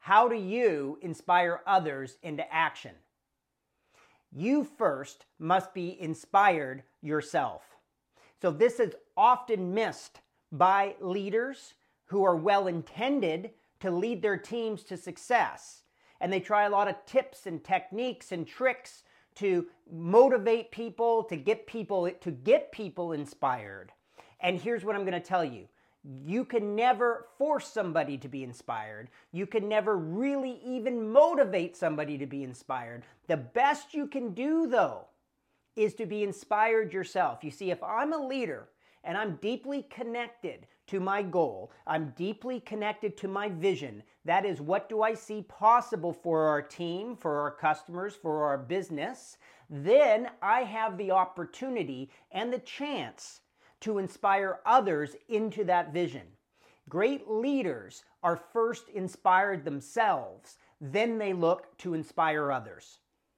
How do you inspire others into action? You first must be inspired yourself. So, this is often missed by leaders who are well intended to lead their teams to success. And they try a lot of tips and techniques and tricks to motivate people, to get people to get people inspired. And here's what I'm going to tell you. You can never force somebody to be inspired. You can never really even motivate somebody to be inspired. The best you can do, though, is to be inspired yourself. You see, if I'm a leader and I'm deeply connected to my goal, I'm deeply connected to my vision, that is, what do I see possible for our team, for our customers, for our business, then I have the opportunity and the chance to inspire others into that vision. Great leaders are first inspired themselves, then they look to inspire others.